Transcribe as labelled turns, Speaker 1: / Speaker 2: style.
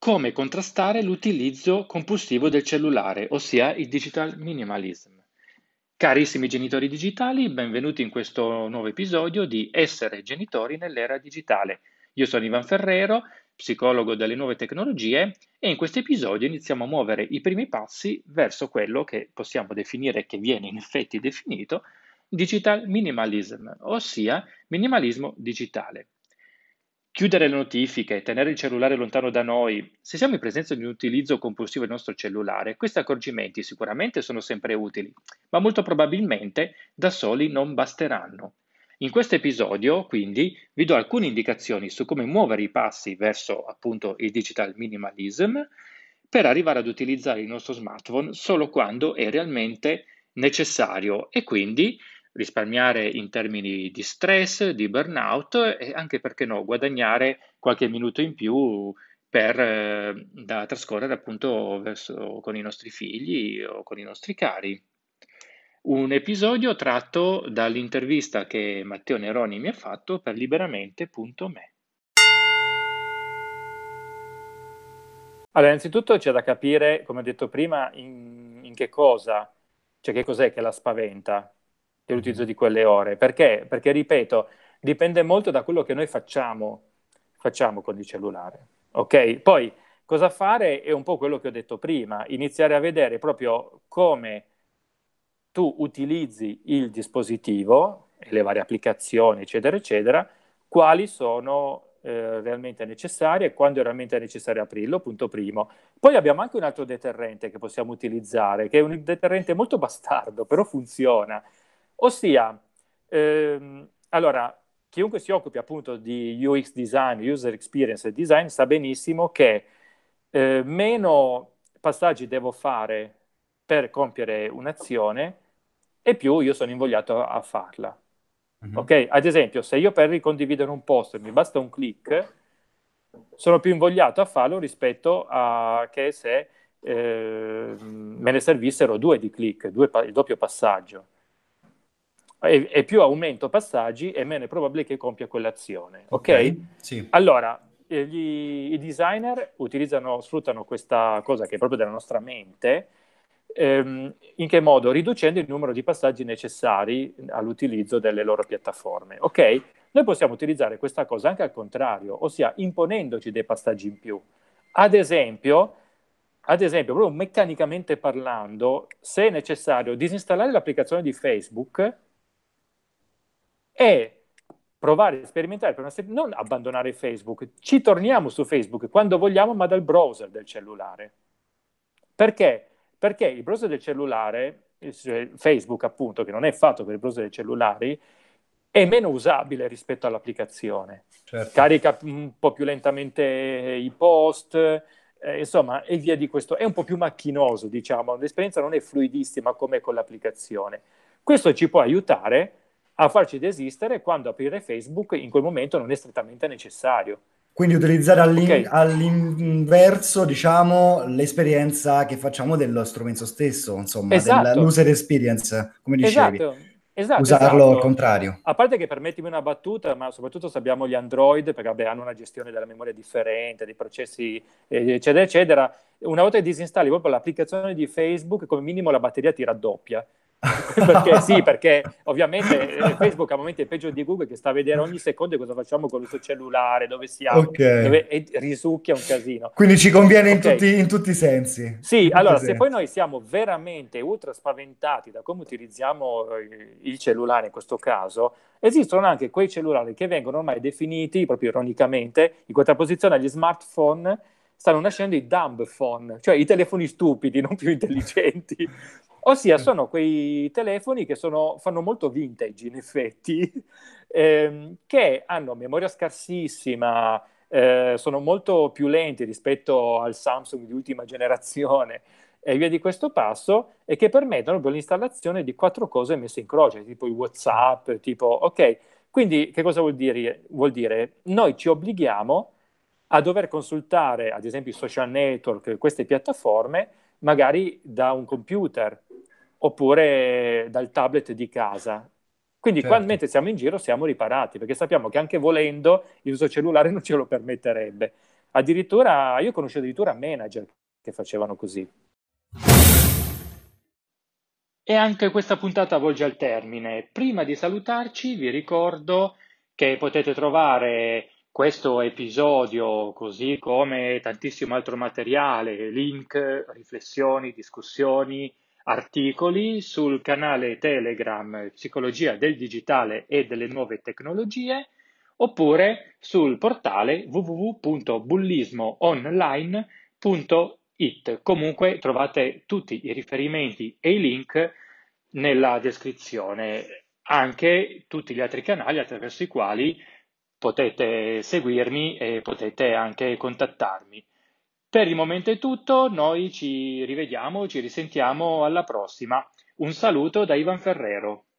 Speaker 1: come contrastare l'utilizzo compulsivo del cellulare, ossia il digital minimalism. Carissimi genitori digitali, benvenuti in questo nuovo episodio di Essere genitori nell'era digitale. Io sono Ivan Ferrero, psicologo delle nuove tecnologie e in questo episodio iniziamo a muovere i primi passi verso quello che possiamo definire, che viene in effetti definito, digital minimalism, ossia minimalismo digitale. Chiudere le notifiche, tenere il cellulare lontano da noi, se siamo in presenza di un utilizzo compulsivo del nostro cellulare, questi accorgimenti sicuramente sono sempre utili, ma molto probabilmente da soli non basteranno. In questo episodio, quindi, vi do alcune indicazioni su come muovere i passi verso appunto il digital minimalism per arrivare ad utilizzare il nostro smartphone solo quando è realmente necessario e quindi risparmiare in termini di stress, di burnout e anche perché no, guadagnare qualche minuto in più per, eh, da trascorrere appunto verso, con i nostri figli o con i nostri cari. Un episodio tratto dall'intervista che Matteo Neroni mi ha fatto per liberamente.me.
Speaker 2: Allora, innanzitutto c'è da capire, come ho detto prima, in, in che cosa, cioè che cos'è che la spaventa l'utilizzo di quelle ore. Perché? Perché, ripeto, dipende molto da quello che noi facciamo, facciamo con il cellulare. Ok? Poi, cosa fare è un po' quello che ho detto prima, iniziare a vedere proprio come tu utilizzi il dispositivo le varie applicazioni, eccetera, eccetera, quali sono eh, realmente necessarie e quando è realmente necessario aprirlo, punto primo. Poi abbiamo anche un altro deterrente che possiamo utilizzare, che è un deterrente molto bastardo, però funziona, Ossia, ehm, allora, chiunque si occupi appunto di UX design, user experience design, sa benissimo che eh, meno passaggi devo fare per compiere un'azione e più io sono invogliato a farla. Mm-hmm. Ok? Ad esempio, se io per ricondividere un post mi basta un click, sono più invogliato a farlo rispetto a che se eh, me ne servissero due di click, due, il doppio passaggio e, e, più aumento passaggi e meno è probabile che compia quell'azione. Ok? okay sì. Allora, eh, gli, i designer utilizzano, sfruttano questa cosa che è proprio della nostra mente. Ehm, in che modo? Riducendo il numero di passaggi necessari all'utilizzo delle loro piattaforme. Ok? Noi possiamo utilizzare questa cosa anche al contrario, ossia imponendoci dei passaggi in più. Ad esempio, ad esempio, proprio meccanicamente parlando, se è necessario disinstallare l'applicazione di Facebook, è provare a sperimentare per una se- non abbandonare Facebook, ci torniamo su Facebook quando vogliamo, ma dal browser del cellulare. Perché? Perché il browser del cellulare, Facebook appunto, che non è fatto per il browser dei cellulari, è meno usabile rispetto all'applicazione. Certo. Carica un po' più lentamente i post, eh, insomma, e via di questo. È un po' più macchinoso, diciamo, l'esperienza non è fluidissima come con l'applicazione. Questo ci può aiutare a farci desistere quando aprire Facebook in quel momento non è strettamente necessario.
Speaker 3: Quindi utilizzare all'in- okay. all'inverso, diciamo, l'esperienza che facciamo dello strumento stesso, insomma, esatto. dell'user experience, come dicevi. Esatto. Esatto, Usarlo esatto. al contrario.
Speaker 2: A parte che permettimi una battuta, ma soprattutto se abbiamo gli Android, perché vabbè, hanno una gestione della memoria differente, dei processi, eccetera, eccetera. Una volta che disinstalli proprio l'applicazione di Facebook, come minimo la batteria ti raddoppia. perché sì, perché ovviamente eh, Facebook a momenti è peggio di Google che sta a vedere ogni secondo cosa facciamo con il suo cellulare, dove siamo, okay. dove, e risucchia un casino.
Speaker 3: Quindi ci conviene okay. in, tutti, in, tutti, i sensi.
Speaker 2: Sì, allora se poi noi siamo veramente ultra spaventati da come utilizziamo eh, il cellulare in questo caso, esistono anche quei cellulari che vengono ormai definiti, proprio ironicamente, in contrapposizione agli smartphone, stanno nascendo i dumb phone, cioè i telefoni stupidi, non più intelligenti. Ossia, sono quei telefoni che sono, fanno molto vintage, in effetti, ehm, che hanno memoria scarsissima, eh, sono molto più lenti rispetto al Samsung di ultima generazione e via di questo passo, e che permettono l'installazione di quattro cose messe in croce, tipo i WhatsApp, tipo, ok, quindi che cosa vuol dire? Vuol dire noi ci obblighiamo a dover consultare, ad esempio, i social network, queste piattaforme, magari da un computer oppure dal tablet di casa. Quindi certo. quando, mentre siamo in giro siamo riparati, perché sappiamo che anche volendo il uso cellulare non ce lo permetterebbe.
Speaker 4: Addirittura, io conosco addirittura manager che facevano così.
Speaker 2: E anche questa puntata volge al termine. Prima di salutarci vi ricordo che potete trovare questo episodio, così come tantissimo altro materiale, link, riflessioni, discussioni, articoli sul canale Telegram Psicologia del Digitale e delle Nuove Tecnologie oppure sul portale www.bullismoonline.it. Comunque trovate tutti i riferimenti e i link nella descrizione, anche tutti gli altri canali attraverso i quali potete seguirmi e potete anche contattarmi. Per il momento è tutto, noi ci rivediamo, ci risentiamo alla prossima. Un saluto da Ivan Ferrero.